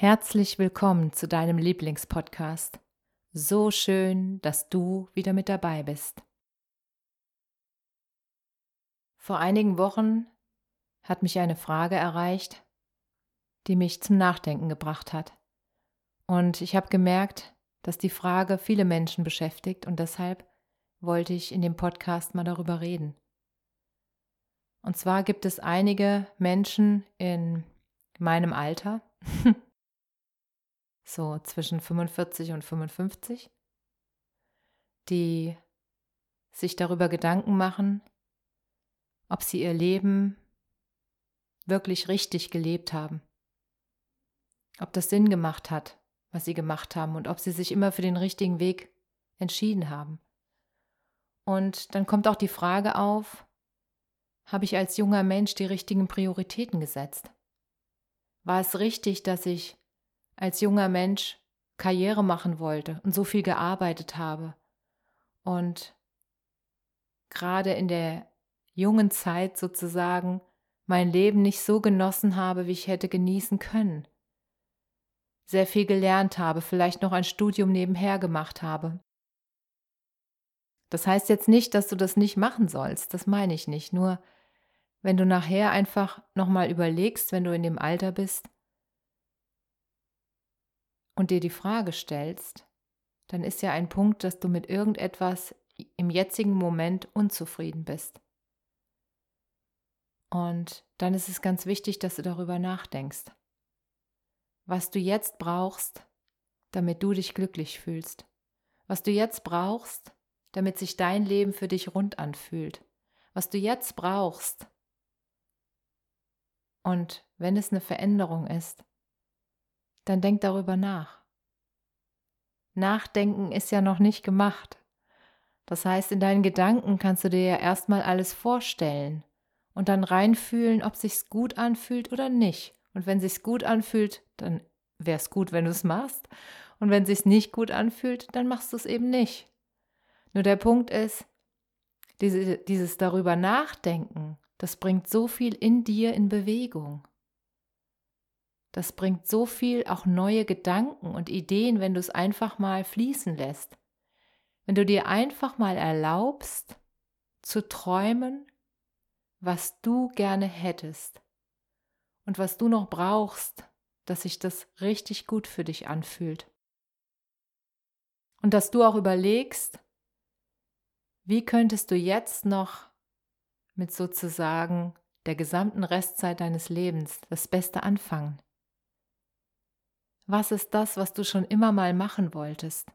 Herzlich willkommen zu deinem Lieblingspodcast. So schön, dass du wieder mit dabei bist. Vor einigen Wochen hat mich eine Frage erreicht, die mich zum Nachdenken gebracht hat. Und ich habe gemerkt, dass die Frage viele Menschen beschäftigt und deshalb wollte ich in dem Podcast mal darüber reden. Und zwar gibt es einige Menschen in meinem Alter, so zwischen 45 und 55, die sich darüber Gedanken machen, ob sie ihr Leben wirklich richtig gelebt haben, ob das Sinn gemacht hat, was sie gemacht haben und ob sie sich immer für den richtigen Weg entschieden haben. Und dann kommt auch die Frage auf, habe ich als junger Mensch die richtigen Prioritäten gesetzt? War es richtig, dass ich als junger Mensch Karriere machen wollte und so viel gearbeitet habe und gerade in der jungen Zeit sozusagen mein Leben nicht so genossen habe, wie ich hätte genießen können. Sehr viel gelernt habe, vielleicht noch ein Studium nebenher gemacht habe. Das heißt jetzt nicht, dass du das nicht machen sollst, das meine ich nicht, nur wenn du nachher einfach nochmal überlegst, wenn du in dem Alter bist, und dir die Frage stellst, dann ist ja ein Punkt, dass du mit irgendetwas im jetzigen Moment unzufrieden bist. Und dann ist es ganz wichtig, dass du darüber nachdenkst, was du jetzt brauchst, damit du dich glücklich fühlst, was du jetzt brauchst, damit sich dein Leben für dich rund anfühlt, was du jetzt brauchst. Und wenn es eine Veränderung ist, dann denk darüber nach. Nachdenken ist ja noch nicht gemacht. Das heißt, in deinen Gedanken kannst du dir ja erstmal alles vorstellen und dann reinfühlen, ob sich's gut anfühlt oder nicht. Und wenn sich's gut anfühlt, dann wäre es gut, wenn du es machst. Und wenn sich's nicht gut anfühlt, dann machst du es eben nicht. Nur der Punkt ist, diese, dieses darüber nachdenken, das bringt so viel in dir in Bewegung. Das bringt so viel auch neue Gedanken und Ideen, wenn du es einfach mal fließen lässt. Wenn du dir einfach mal erlaubst, zu träumen, was du gerne hättest und was du noch brauchst, dass sich das richtig gut für dich anfühlt. Und dass du auch überlegst, wie könntest du jetzt noch mit sozusagen der gesamten Restzeit deines Lebens das Beste anfangen? Was ist das, was du schon immer mal machen wolltest?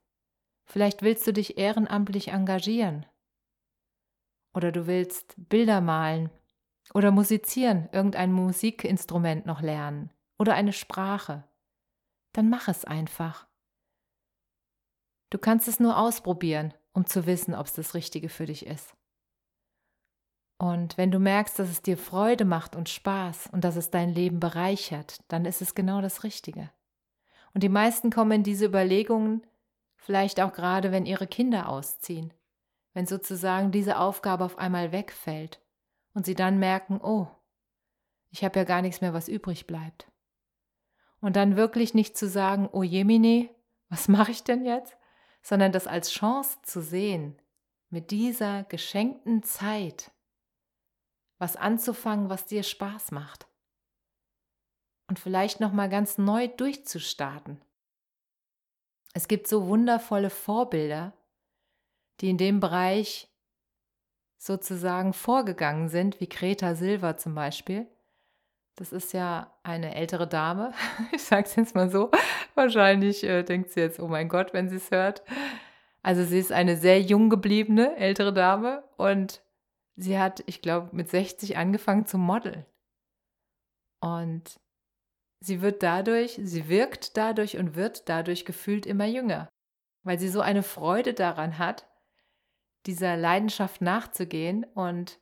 Vielleicht willst du dich ehrenamtlich engagieren. Oder du willst Bilder malen oder musizieren, irgendein Musikinstrument noch lernen oder eine Sprache. Dann mach es einfach. Du kannst es nur ausprobieren, um zu wissen, ob es das Richtige für dich ist. Und wenn du merkst, dass es dir Freude macht und Spaß und dass es dein Leben bereichert, dann ist es genau das Richtige. Und die meisten kommen diese Überlegungen vielleicht auch gerade, wenn ihre Kinder ausziehen, wenn sozusagen diese Aufgabe auf einmal wegfällt und sie dann merken, oh, ich habe ja gar nichts mehr, was übrig bleibt. Und dann wirklich nicht zu sagen, oh Jemine, was mache ich denn jetzt? Sondern das als Chance zu sehen, mit dieser geschenkten Zeit was anzufangen, was dir Spaß macht und vielleicht noch mal ganz neu durchzustarten. Es gibt so wundervolle Vorbilder, die in dem Bereich sozusagen vorgegangen sind, wie Greta Silva zum Beispiel. Das ist ja eine ältere Dame. Ich sage es jetzt mal so. Wahrscheinlich äh, denkt sie jetzt, oh mein Gott, wenn sie es hört. Also sie ist eine sehr jung gebliebene ältere Dame und sie hat, ich glaube, mit 60 angefangen zu modeln. Und sie wird dadurch, sie wirkt dadurch und wird dadurch gefühlt immer jünger, weil sie so eine Freude daran hat, dieser Leidenschaft nachzugehen und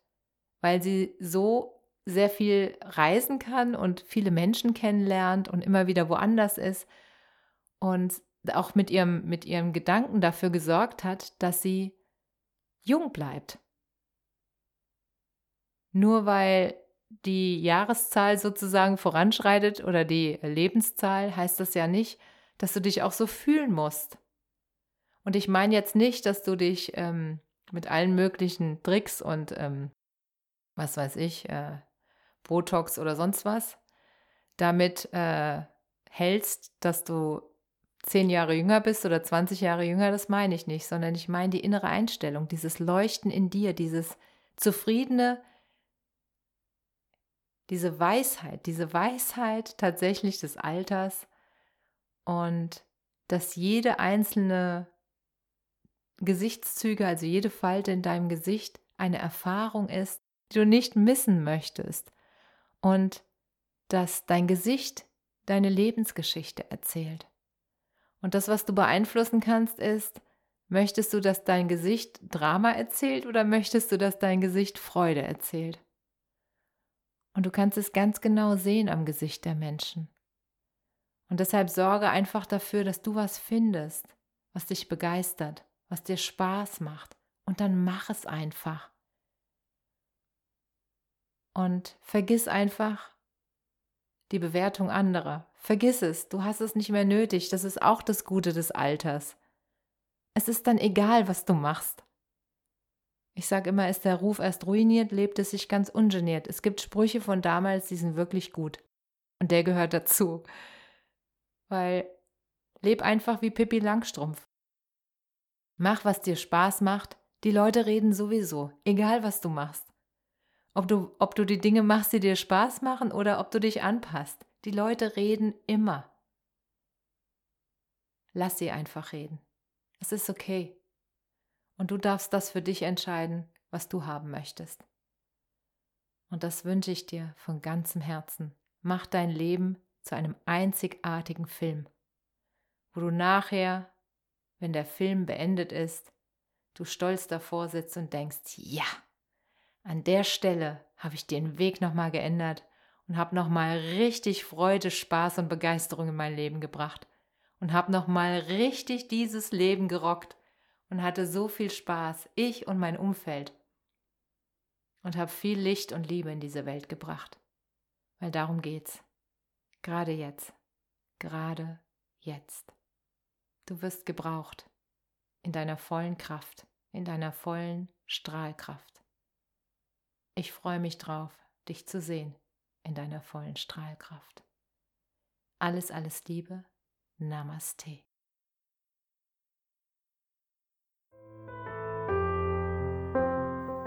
weil sie so sehr viel reisen kann und viele Menschen kennenlernt und immer wieder woanders ist und auch mit ihrem, mit ihrem Gedanken dafür gesorgt hat, dass sie jung bleibt. Nur weil die Jahreszahl sozusagen voranschreitet oder die Lebenszahl, heißt das ja nicht, dass du dich auch so fühlen musst. Und ich meine jetzt nicht, dass du dich ähm, mit allen möglichen Tricks und ähm, was weiß ich, äh, Botox oder sonst was, damit äh, hältst, dass du zehn Jahre jünger bist oder 20 Jahre jünger, das meine ich nicht, sondern ich meine die innere Einstellung, dieses Leuchten in dir, dieses zufriedene, diese Weisheit, diese Weisheit tatsächlich des Alters und dass jede einzelne Gesichtszüge, also jede Falte in deinem Gesicht eine Erfahrung ist, die du nicht missen möchtest und dass dein Gesicht deine Lebensgeschichte erzählt. Und das, was du beeinflussen kannst, ist, möchtest du, dass dein Gesicht Drama erzählt oder möchtest du, dass dein Gesicht Freude erzählt? Und du kannst es ganz genau sehen am Gesicht der Menschen. Und deshalb sorge einfach dafür, dass du was findest, was dich begeistert, was dir Spaß macht. Und dann mach es einfach. Und vergiss einfach die Bewertung anderer. Vergiss es, du hast es nicht mehr nötig. Das ist auch das Gute des Alters. Es ist dann egal, was du machst. Ich sage immer, ist der Ruf erst ruiniert, lebt es sich ganz ungeniert. Es gibt Sprüche von damals, die sind wirklich gut. Und der gehört dazu. Weil leb einfach wie Pippi Langstrumpf. Mach, was dir Spaß macht. Die Leute reden sowieso, egal was du machst. Ob du, ob du die Dinge machst, die dir Spaß machen oder ob du dich anpasst. Die Leute reden immer. Lass sie einfach reden. Es ist okay. Und du darfst das für dich entscheiden, was du haben möchtest. Und das wünsche ich dir von ganzem Herzen. Mach dein Leben zu einem einzigartigen Film, wo du nachher, wenn der Film beendet ist, du stolz davor sitzt und denkst, ja, an der Stelle habe ich den Weg nochmal geändert und habe nochmal richtig Freude, Spaß und Begeisterung in mein Leben gebracht und habe nochmal richtig dieses Leben gerockt und hatte so viel Spaß, ich und mein Umfeld und habe viel Licht und Liebe in diese Welt gebracht. Weil darum geht's. Gerade jetzt. Gerade jetzt. Du wirst gebraucht. In deiner vollen Kraft. In deiner vollen Strahlkraft. Ich freue mich drauf, dich zu sehen in deiner vollen Strahlkraft. Alles, alles Liebe. Namaste.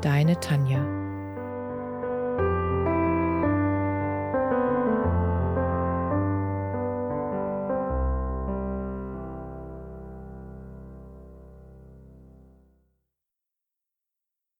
deine Tanja.